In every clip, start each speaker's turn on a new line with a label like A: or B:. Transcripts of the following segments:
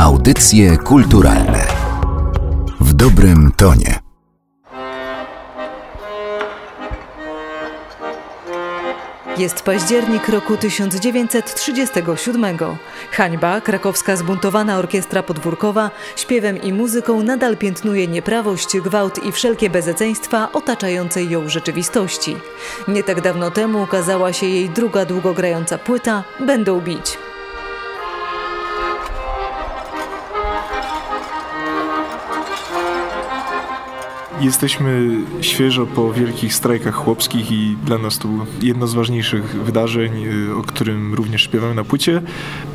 A: Audycje kulturalne w dobrym tonie.
B: Jest październik roku 1937. Hańba, krakowska zbuntowana orkiestra podwórkowa, śpiewem i muzyką nadal piętnuje nieprawość, gwałt i wszelkie bezeceństwa otaczającej ją rzeczywistości. Nie tak dawno temu ukazała się jej druga długogrająca płyta Będą bić.
C: Jesteśmy świeżo po wielkich strajkach chłopskich i dla nas to jedno z ważniejszych wydarzeń, y, o którym również śpiewamy na płycie.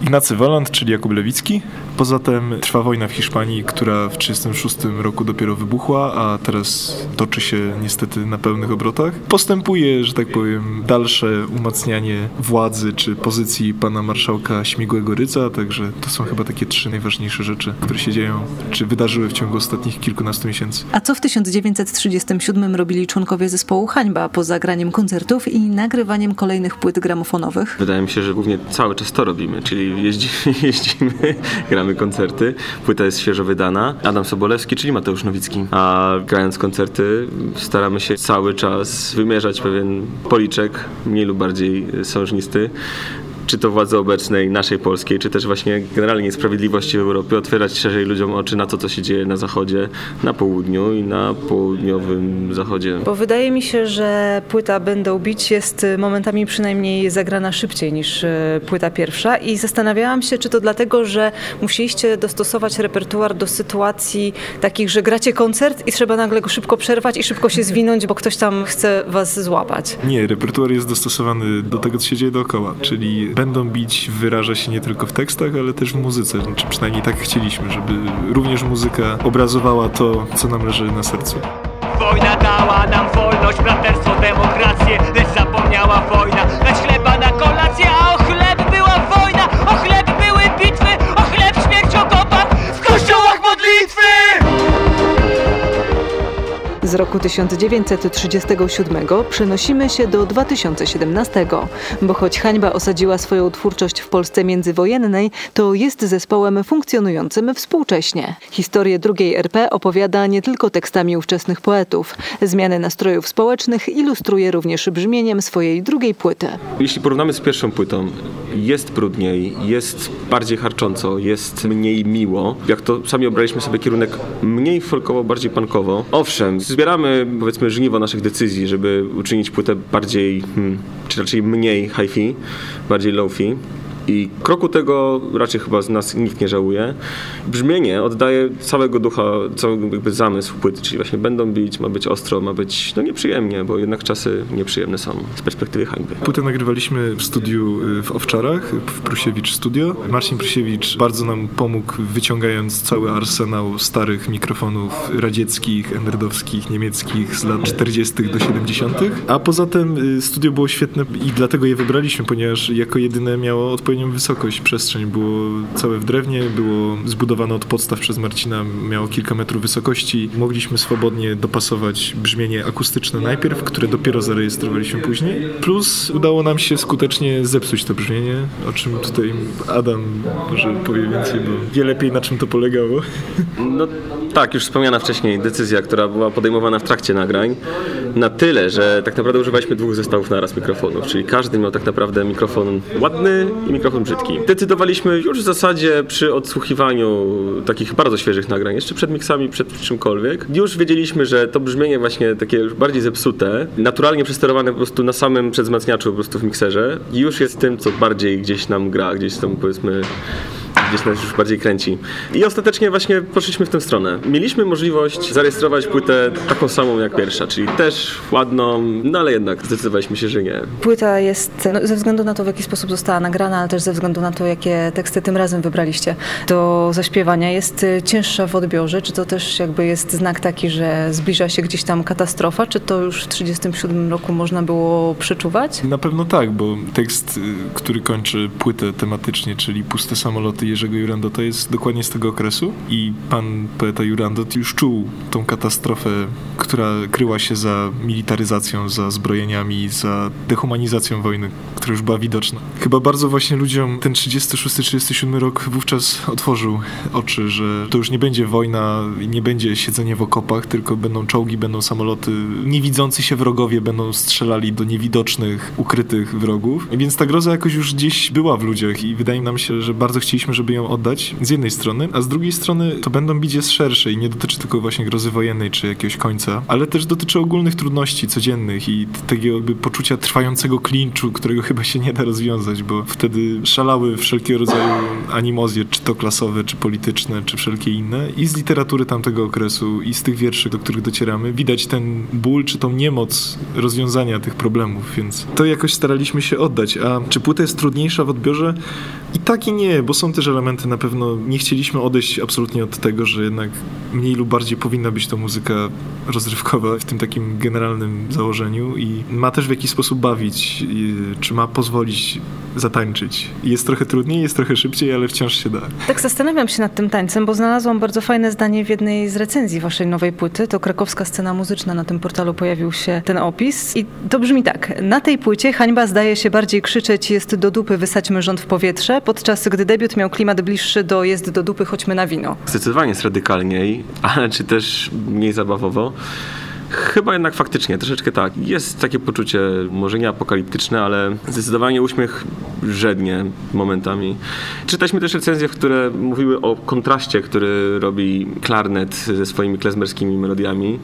C: Ignacy Woland, czyli Jakub Lewicki. Poza tym trwa wojna w Hiszpanii, która w 1936 roku dopiero wybuchła, a teraz toczy się niestety na pełnych obrotach. Postępuje, że tak powiem, dalsze umacnianie władzy czy pozycji pana marszałka Śmigłego Ryca, także to są chyba takie trzy najważniejsze rzeczy, które się dzieją, czy wydarzyły w ciągu ostatnich kilkunastu miesięcy.
B: A co w 1937 robili członkowie zespołu Hańba po zagraniem koncertów i nagrywaniem kolejnych płyt gramofonowych?
D: Wydaje mi się, że głównie cały czas to robimy, czyli jeździmy, jeździmy gramy koncerty. Płyta jest świeżo wydana. Adam Sobolewski, czyli Mateusz Nowicki. A grając koncerty staramy się cały czas wymierzać pewien policzek, mniej lub bardziej sążnisty, czy to władzy obecnej, naszej polskiej, czy też właśnie generalnie niesprawiedliwości w Europie, otwierać szerzej ludziom oczy na to, co się dzieje na zachodzie, na południu i na południowym zachodzie.
B: Bo wydaje mi się, że płyta Będą bić jest momentami przynajmniej zagrana szybciej niż e, płyta pierwsza i zastanawiałam się, czy to dlatego, że musieliście dostosować repertuar do sytuacji takich, że gracie koncert i trzeba nagle go szybko przerwać i szybko się zwinąć, bo ktoś tam chce was złapać.
C: Nie, repertuar jest dostosowany do tego, co się dzieje dookoła, czyli będą bić wyraża się nie tylko w tekstach, ale też w muzyce. Znaczy przynajmniej tak chcieliśmy, żeby również muzyka obrazowała to, co nam leży na sercu.
E: Wojna dała nam wolność, braterstwo, demokrację Lecz zapomniała wojna na kolację
B: Z roku 1937 przenosimy się do 2017, bo choć Hańba osadziła swoją twórczość w Polsce międzywojennej, to jest zespołem funkcjonującym współcześnie. Historię drugiej RP opowiada nie tylko tekstami ówczesnych poetów. Zmiany nastrojów społecznych ilustruje również brzmieniem swojej drugiej płyty.
D: Jeśli porównamy z pierwszą płytą, jest brudniej, jest bardziej harcząco, jest mniej miło. Jak to sami obraliśmy sobie kierunek mniej folkowo, bardziej punkowo. Owszem, zbieramy powiedzmy żniwo naszych decyzji, żeby uczynić płytę bardziej, hmm, czy raczej mniej hi-fi, bardziej low-fi. I kroku tego raczej chyba z nas nikt nie żałuje. Brzmienie oddaje całego ducha, cały jakby zamysł płyty, czyli właśnie będą bić, ma być ostro, ma być no nieprzyjemnie, bo jednak czasy nieprzyjemne są z perspektywy hańby.
C: Płytę nagrywaliśmy w studiu y, w Owczarach, w Prusiewicz Studio. Marcin Prusiewicz bardzo nam pomógł wyciągając cały arsenał starych mikrofonów radzieckich, enerdowskich, niemieckich z lat 40. do 70. A poza tym y, studio było świetne i dlatego je wybraliśmy, ponieważ jako jedyne miało odpowiednią wysokość, przestrzeń. Było całe w drewnie, było zbudowane od podstaw przez Marcina, miało kilka metrów wysokości. Mogliśmy swobodnie dopasować brzmienie akustyczne najpierw, które dopiero zarejestrowaliśmy później. Plus udało nam się skutecznie zepsuć to brzmienie, o czym tutaj Adam może powie więcej, bo wie lepiej na czym to polegało.
D: No tak, już wspomniana wcześniej decyzja, która była podejmowana w trakcie nagrań, na tyle, że tak naprawdę używaliśmy dwóch zestawów naraz mikrofonów, czyli każdy miał tak naprawdę mikrofon ładny i mikrofon brzydki. Decydowaliśmy już w zasadzie przy odsłuchiwaniu takich bardzo świeżych nagrań, jeszcze przed miksami, przed czymkolwiek, już wiedzieliśmy, że to brzmienie właśnie takie już bardziej zepsute, naturalnie przesterowane po prostu na samym przedwzmacniaczu po prostu w mikserze, już jest tym, co bardziej gdzieś nam gra, gdzieś tam powiedzmy gdzieś nas już bardziej kręci. I ostatecznie właśnie poszliśmy w tę stronę. Mieliśmy możliwość zarejestrować płytę taką samą jak pierwsza, czyli też ładną, no ale jednak zdecydowaliśmy się, że nie.
B: Płyta jest, no, ze względu na to, w jaki sposób została nagrana, ale też ze względu na to, jakie teksty tym razem wybraliście do zaśpiewania, jest y, cięższa w odbiorze. Czy to też jakby jest znak taki, że zbliża się gdzieś tam katastrofa? Czy to już w 1937 roku można było przeczuwać?
C: Na pewno tak, bo tekst, y, który kończy płytę tematycznie, czyli puste samoloty Jerzego Jurandota jest dokładnie z tego okresu i pan poeta Jurandot już czuł tą katastrofę, która kryła się za militaryzacją, za zbrojeniami, za dehumanizacją wojny, która już była widoczna. Chyba bardzo właśnie ludziom ten 36-37 rok wówczas otworzył oczy, że to już nie będzie wojna, nie będzie siedzenie w okopach, tylko będą czołgi, będą samoloty, niewidzący się wrogowie będą strzelali do niewidocznych, ukrytych wrogów. Więc ta groza jakoś już gdzieś była w ludziach i wydaje nam się, że bardzo chcieliśmy, żeby ją oddać z jednej strony, a z drugiej strony to będą bicie szersze i nie dotyczy tylko właśnie grozy wojennej czy jakiegoś końca, ale też dotyczy ogólnych trudności codziennych i tego jakby poczucia trwającego klinczu, którego chyba się nie da rozwiązać, bo wtedy szalały wszelkiego rodzaju animozje, czy to klasowe, czy polityczne, czy wszelkie inne i z literatury tamtego okresu i z tych wierszy, do których docieramy, widać ten ból, czy tą niemoc rozwiązania tych problemów, więc to jakoś staraliśmy się oddać. A czy płyta jest trudniejsza w odbiorze? I tak i nie, bo są też elementy na pewno, nie chcieliśmy odejść absolutnie od tego, że jednak mniej lub bardziej powinna być to muzyka rozrywkowa w tym takim generalnym założeniu i ma też w jakiś sposób bawić, czy ma pozwolić zatańczyć. Jest trochę trudniej, jest trochę szybciej, ale wciąż się da.
B: Tak zastanawiam się nad tym tańcem, bo znalazłam bardzo fajne zdanie w jednej z recenzji waszej nowej płyty. To krakowska scena muzyczna, na tym portalu pojawił się ten opis i to brzmi tak. Na tej płycie hańba zdaje się bardziej krzyczeć jest do dupy, wysadźmy rząd w powietrze, podczas gdy debiut miał klimat bliższy do jest do dupy, chodźmy na wino.
D: Zdecydowanie jest radykalniej, ale czy też mniej zabawowo. Chyba jednak faktycznie, troszeczkę tak. Jest takie poczucie, może nie apokaliptyczne, ale zdecydowanie uśmiech żednie momentami. Czytaliśmy też recenzje, które mówiły o kontraście, który robi klarnet ze swoimi klezmerskimi melodiami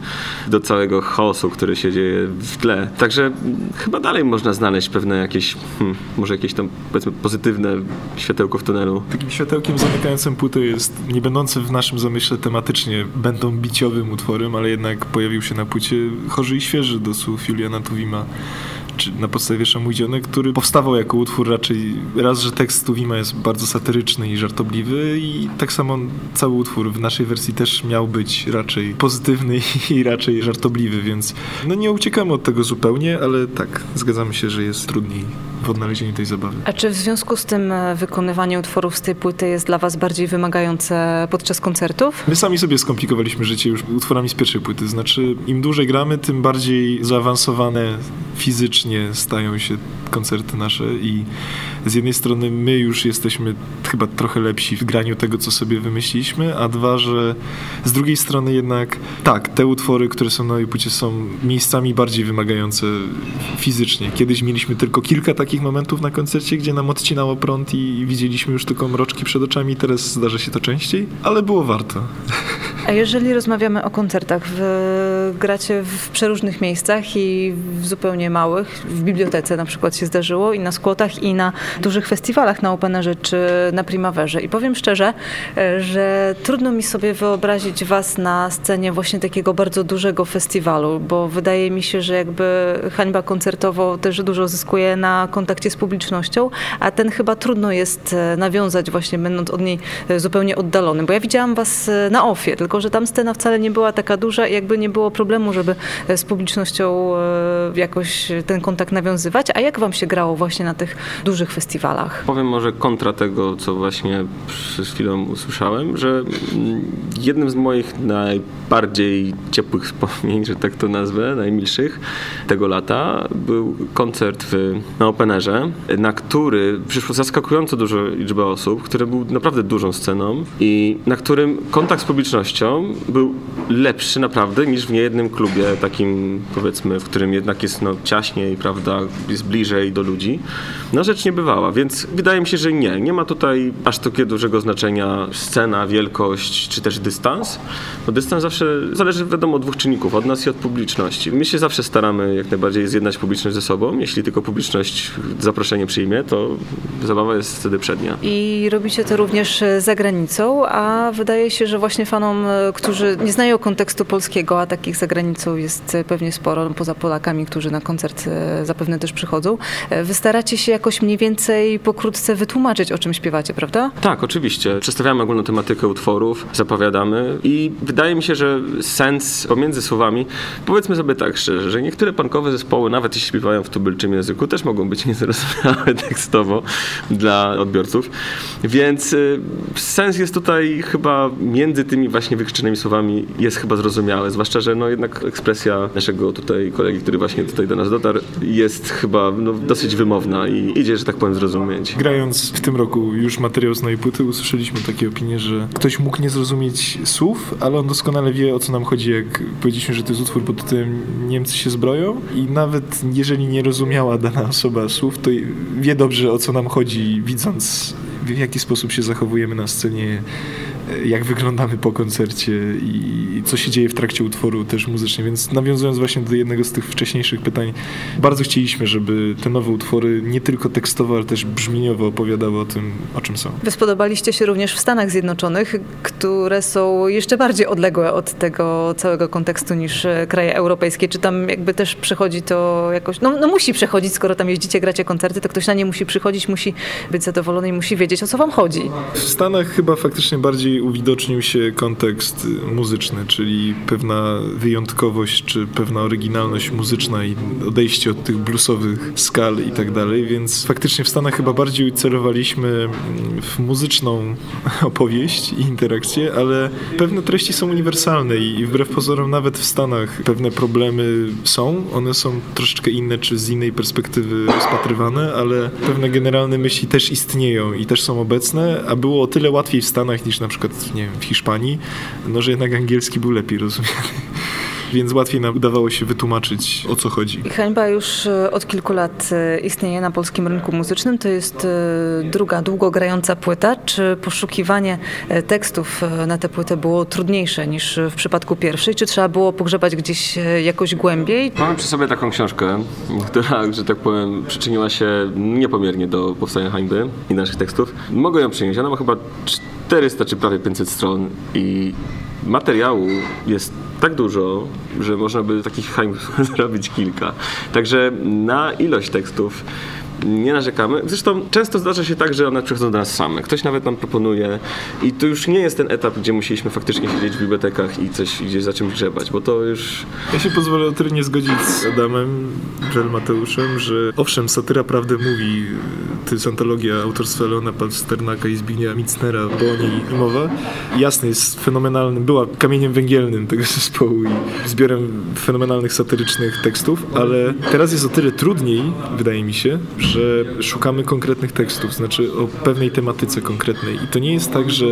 D: do całego chaosu, który się dzieje w tle. Także chyba dalej można znaleźć pewne jakieś, hmm, może jakieś tam powiedzmy pozytywne światełko w tunelu.
C: Takim światełkiem zamykającym płytę jest nie będący w naszym zamyśle tematycznie będą biciowym utworem, ale jednak pojawił się na płycie Chorzy i Świeży do słów Juliana Tuwima czy na podstawie Szamudziony, który powstawał jako utwór raczej raz, że tekst Tuwima jest bardzo satyryczny i żartobliwy i tak samo cały utwór w naszej wersji też miał być raczej pozytywny i raczej żartobliwy, więc no nie uciekamy od tego zupełnie, ale tak, zgadzamy się, że jest trudniej w odnalezieniu tej zabawy.
B: A czy w związku z tym e, wykonywanie utworów z tej płyty jest dla was bardziej wymagające podczas koncertów?
C: My sami sobie skomplikowaliśmy życie już utworami z pierwszej płyty, znaczy im dłużej gramy, tym bardziej zaawansowane fizycznie stają się koncerty nasze i z jednej strony my już jesteśmy chyba trochę lepsi w graniu tego, co sobie wymyśliliśmy, a dwa, że z drugiej strony jednak tak, te utwory, które są na płycie są miejscami bardziej wymagające fizycznie. Kiedyś mieliśmy tylko kilka takich momentów na koncercie, gdzie nam odcinało prąd i widzieliśmy już tylko mroczki przed oczami, teraz zdarza się to częściej, ale było warto.
B: A jeżeli rozmawiamy o koncertach, w, gracie w przeróżnych miejscach i w zupełnie małych, w bibliotece na przykład się zdarzyło i na skłotach i na dużych festiwalach na Openerze czy na Primaverze. I powiem szczerze, e, że trudno mi sobie wyobrazić was na scenie właśnie takiego bardzo dużego festiwalu, bo wydaje mi się, że jakby hańba koncertowo też dużo zyskuje na kontakcie z publicznością, a ten chyba trudno jest e, nawiązać właśnie będąc od niej e, zupełnie oddalonym. Bo ja widziałam was na ofie, tylko że tam scena wcale nie była taka duża i jakby nie było problemu, żeby z publicznością jakoś ten kontakt nawiązywać. A jak wam się grało właśnie na tych dużych festiwalach?
D: Powiem może kontra tego, co właśnie przed chwilą usłyszałem, że jednym z moich najbardziej ciepłych wspomnień, że tak to nazwę, najmilszych tego lata był koncert w, na Openerze, na który przyszło zaskakująco dużo liczba osób, który był naprawdę dużą sceną i na którym kontakt z publicznością był lepszy naprawdę niż w niejednym klubie takim powiedzmy, w którym jednak jest no, ciaśniej, prawda, jest bliżej do ludzi. No rzecz nie bywała, więc wydaje mi się, że nie. Nie ma tutaj aż takiego dużego znaczenia scena, wielkość czy też dystans. Bo dystans zawsze zależy wiadomo od dwóch czynników, od nas i od publiczności. My się zawsze staramy jak najbardziej zjednać publiczność ze sobą. Jeśli tylko publiczność zaproszenie przyjmie, to zabawa jest wtedy przednia.
B: I robicie to również za granicą, a wydaje się, że właśnie fanom którzy nie znają kontekstu polskiego, a takich za granicą jest pewnie sporo, poza Polakami, którzy na koncert zapewne też przychodzą, wy staracie się jakoś mniej więcej pokrótce wytłumaczyć, o czym śpiewacie, prawda?
D: Tak, oczywiście. Przedstawiamy ogólną tematykę utworów, zapowiadamy i wydaje mi się, że sens pomiędzy słowami, powiedzmy sobie tak szczerze, że niektóre punkowe zespoły, nawet jeśli śpiewają w tubylczym języku, też mogą być niezrozumiałe tekstowo dla odbiorców. Więc sens jest tutaj chyba między tymi właśnie wykrzyczonymi słowami jest chyba zrozumiały, zwłaszcza, że no jednak ekspresja naszego tutaj kolegi, który właśnie tutaj do nas dotarł, jest chyba no, dosyć wymowna i idzie, że tak powiem, zrozumieć.
C: Grając w tym roku już materiał z płyty, usłyszeliśmy takie opinie, że ktoś mógł nie zrozumieć słów, ale on doskonale wie, o co nam chodzi, jak powiedzieliśmy, że to jest utwór pod tytułem Niemcy się zbroją i nawet jeżeli nie rozumiała dana osoba słów, to wie dobrze, o co nam chodzi, widząc w jaki sposób się zachowujemy na scenie jak wyglądamy po koncercie i co się dzieje w trakcie utworu też muzycznie. Więc nawiązując właśnie do jednego z tych wcześniejszych pytań, bardzo chcieliśmy, żeby te nowe utwory nie tylko tekstowo, ale też brzmieniowo opowiadały o tym, o czym są.
B: Wy spodobaliście się również w Stanach Zjednoczonych, które są jeszcze bardziej odległe od tego całego kontekstu niż kraje europejskie. Czy tam jakby też przechodzi to jakoś, no, no musi przechodzić, skoro tam jeździcie, gracie koncerty, to ktoś na nie musi przychodzić, musi być zadowolony i musi wiedzieć, o co wam chodzi.
C: W Stanach chyba faktycznie bardziej uwidocznił się kontekst muzyczny, czyli pewna wyjątkowość, czy pewna oryginalność muzyczna i odejście od tych bluesowych skal i tak dalej, więc faktycznie w Stanach chyba bardziej celowaliśmy w muzyczną opowieść i interakcję, ale pewne treści są uniwersalne i wbrew pozorom nawet w Stanach pewne problemy są, one są troszeczkę inne, czy z innej perspektywy rozpatrywane, ale pewne generalne myśli też istnieją i też są obecne, a było o tyle łatwiej w Stanach niż na przykład przykład nie wiem, w Hiszpanii, no że jednak angielski był lepiej rozumiany więc łatwiej nam udawało się wytłumaczyć, o co chodzi.
B: Hańba już e, od kilku lat e, istnieje na polskim rynku muzycznym. To jest e, druga, długo grająca płyta. Czy poszukiwanie tekstów na tę płytę było trudniejsze niż w przypadku pierwszej? Czy trzeba było pogrzebać gdzieś jakoś głębiej?
D: Mamy przy sobie taką książkę, która, że tak powiem, przyczyniła się niepomiernie do powstania hańby i naszych tekstów. Mogę ją przynieść. Ona ma chyba 400 czy prawie 500 stron i materiału jest tak dużo, że można by takich hańb zrobić kilka. Także na ilość tekstów nie narzekamy. Zresztą często zdarza się tak, że one przychodzą do nas same. Ktoś nawet nam proponuje i to już nie jest ten etap, gdzie musieliśmy faktycznie siedzieć w bibliotekach i coś gdzieś za czymś grzebać, bo to już...
C: Ja się pozwolę nie zgodzić z Adamem, Żel Mateuszem, że owszem, satyra prawdę mówi, to jest antologia autorstwa Leona Pasternaka i Zbigniewa Micnera, bo o niej mowa. Jasne, jest fenomenalnym, była kamieniem węgielnym tego zespołu i zbiorem fenomenalnych satyrycznych tekstów, ale teraz jest o tyle trudniej, wydaje mi się, że szukamy konkretnych tekstów, znaczy o pewnej tematyce konkretnej. I to nie jest tak, że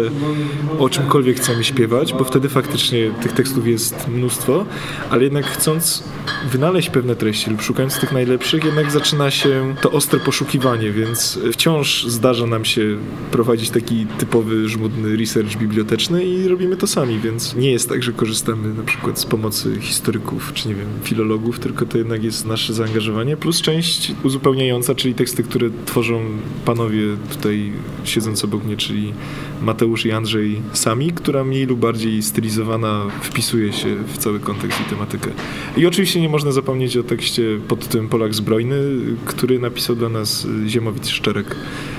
C: o czymkolwiek chcemy śpiewać, bo wtedy faktycznie tych tekstów jest mnóstwo, ale jednak chcąc wynaleźć pewne treści lub szukając tych najlepszych, jednak zaczyna się to ostre poszukiwanie, więc wciąż zdarza nam się prowadzić taki typowy, żmudny research biblioteczny i robimy to sami, więc nie jest tak, że korzystamy na przykład z pomocy historyków czy nie wiem, filologów, tylko to jednak jest nasze zaangażowanie, plus część uzupełniająca, czyli teksty, które tworzą panowie tutaj siedząc obok mnie, czyli Mateusz i Andrzej sami, która mniej lub bardziej stylizowana wpisuje się w cały kontekst i tematykę. I oczywiście nie można zapomnieć o tekście pod tym Polak Zbrojny, który napisał dla nas Ziemowit Szczerek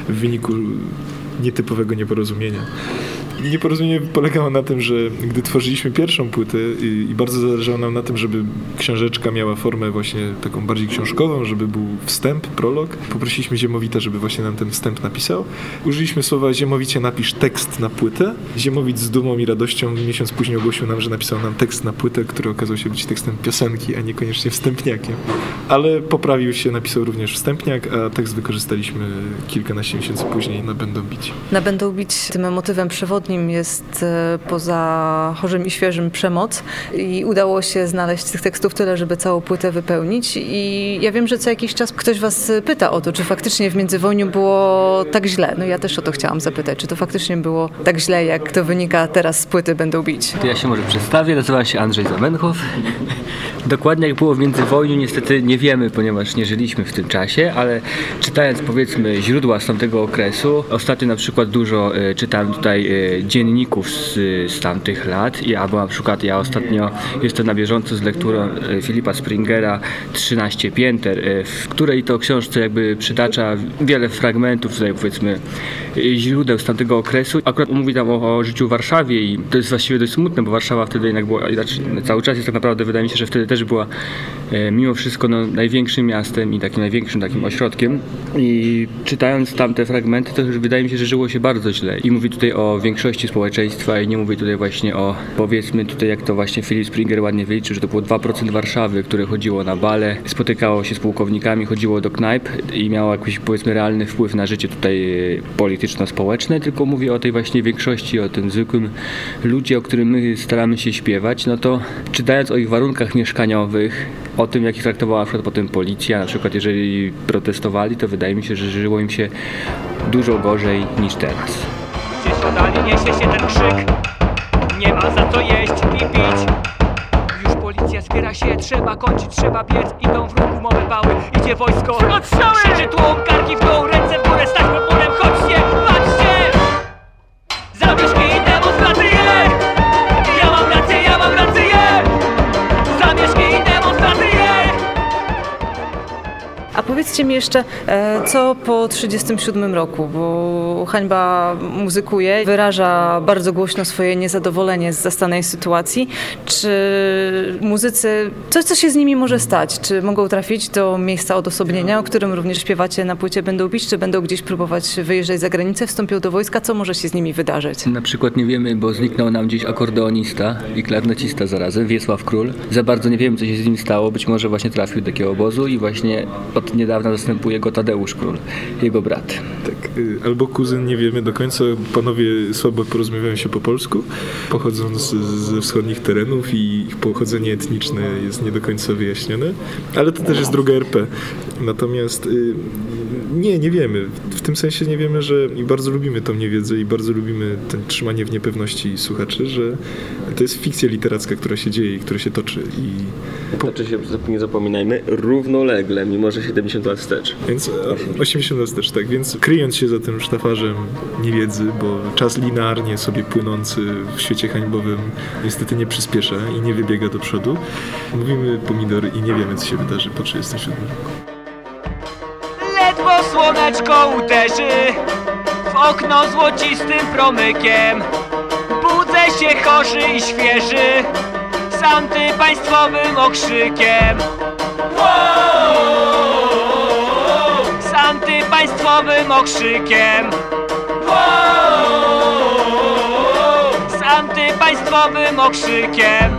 C: w wyniku nietypowego nieporozumienia. Nieporozumienie polegało na tym, że gdy tworzyliśmy pierwszą płytę i, i, bardzo zależało nam na tym, żeby książeczka miała formę właśnie taką bardziej książkową, żeby był wstęp, prolog, poprosiliśmy Ziemowita, żeby właśnie nam ten wstęp napisał. Użyliśmy słowa Ziemowicie napisz tekst na płytę. Ziemowit z dumą i radością miesiąc później ogłosił nam, że napisał nam tekst na płytę, który okazał się być tekstem piosenki, a niekoniecznie wstępniakiem. Ale poprawił się, napisał również wstępniak, a tekst wykorzystaliśmy kilkanaście miesięcy później na Będą Bić.
B: Na Będą Bić tym motywem przewodnim ostatnim jest e, poza chorzym i świeżym przemoc i udało się znaleźć tych tekstów tyle, żeby całą płytę wypełnić i ja wiem, że co jakiś czas ktoś was pyta o to, czy faktycznie w międzywojniu było tak źle. No ja też o to chciałam zapytać, czy to faktycznie było tak źle, jak to wynika teraz z płyty Będą Bić.
F: To ja się może przedstawię, nazywam się Andrzej Zamenhof. Dokładnie jak było w międzywojniu niestety nie wiemy, ponieważ nie żyliśmy w tym czasie, ale czytając powiedzmy źródła z tamtego okresu, ostatnio na przykład dużo y, czytałem tutaj y, dzienników z, z tamtych lat. I, albo na przykład ja ostatnio jestem na bieżąco z lekturą e, Filipa Springera 13 pięter, e, w której to książce jakby przytacza wiele fragmentów tutaj powiedzmy źródeł z tamtego okresu. Akurat mówi tam o, o życiu w Warszawie i to jest właściwie dość smutne, bo Warszawa wtedy jednak była, znaczy cały czas jest tak naprawdę, wydaje mi się, że wtedy też była e, mimo wszystko no, największym miastem i takim największym takim ośrodkiem. I czytając tamte fragmenty, to już wydaje mi się, że żyło się bardzo źle. I mówi tutaj o większości społeczeństwa i nie mówi tutaj właśnie o, powiedzmy tutaj jak to właśnie Philip Springer ładnie wyliczył, że to było 2% Warszawy, które chodziło na bale, spotykało się z pułkownikami, chodziło do knajp i miało jakiś powiedzmy realny wpływ na życie tutaj e, polityczno-społeczne, tylko mówi o tej właśnie większości, o tym zwykłym ludzie, o którym my staramy się śpiewać, no to czytając o ich warunkach mieszkaniowych, o tym, jak ich traktowała na przykład potem policja, na przykład jeżeli protestowali, to wydaje mi się, że żyło im się dużo gorzej niż teraz.
E: Gdzieś oddali niesie się ten krzyk. Nie ma za co jeść i pić. Już policja zbiera się, trzeba kończyć, trzeba biec. Idą w ruchu mowy pały, idzie wojsko! Krzyczy tłum, karki w dół, ręce w górę, stać pod
B: powiedzcie mi jeszcze, e, co po 1937 roku, bo hańba muzykuje, wyraża bardzo głośno swoje niezadowolenie z zastanej sytuacji. Czy muzycy, coś co się z nimi może stać? Czy mogą trafić do miejsca odosobnienia, o którym również śpiewacie na płycie Będą bić, czy będą gdzieś próbować wyjeżdżać za granicę, wstąpią do wojska? Co może się z nimi wydarzyć?
F: Na przykład nie wiemy, bo zniknął nam gdzieś akordeonista i klarnecista zarazem, Wiesław Król. Za bardzo nie wiemy, co się z nim stało. Być może właśnie trafił do takiego obozu i właśnie od niedawna zastępuje go Tadeusz Król, jego brat.
C: Tak, y, albo kuzyn, nie wiemy do końca. Panowie słabo porozumiewają się po polsku, pochodzą z, ze wschodnich terenów i ich pochodzenie etniczne jest nie do końca wyjaśnione, ale to też jest druga RP. Natomiast y, nie, nie wiemy. W tym sensie nie wiemy, że i bardzo lubimy tą niewiedzę i bardzo lubimy ten trzymanie w niepewności słuchaczy, że to jest fikcja literacka, która się dzieje i która się toczy i
D: Znaczy się, nie zapominajmy, równolegle, mimo że 70 lat wstecz.
C: Więc e, 80 lat też, tak. Więc kryjąc się za tym sztafarzem niewiedzy, bo czas linearnie sobie płynący w świecie hańbowym niestety nie przyspiesza i nie wybiega do przodu, mówimy pomidor i nie wiemy, co się wydarzy po 37 roku.
E: Ledwo słoneczko uderzy W okno złocistym promykiem Budzę się chorzy i świeży Z antypaństwowym okrzykiem. Z antypaństwowym okrzykiem. Z antypaństwowym okrzykiem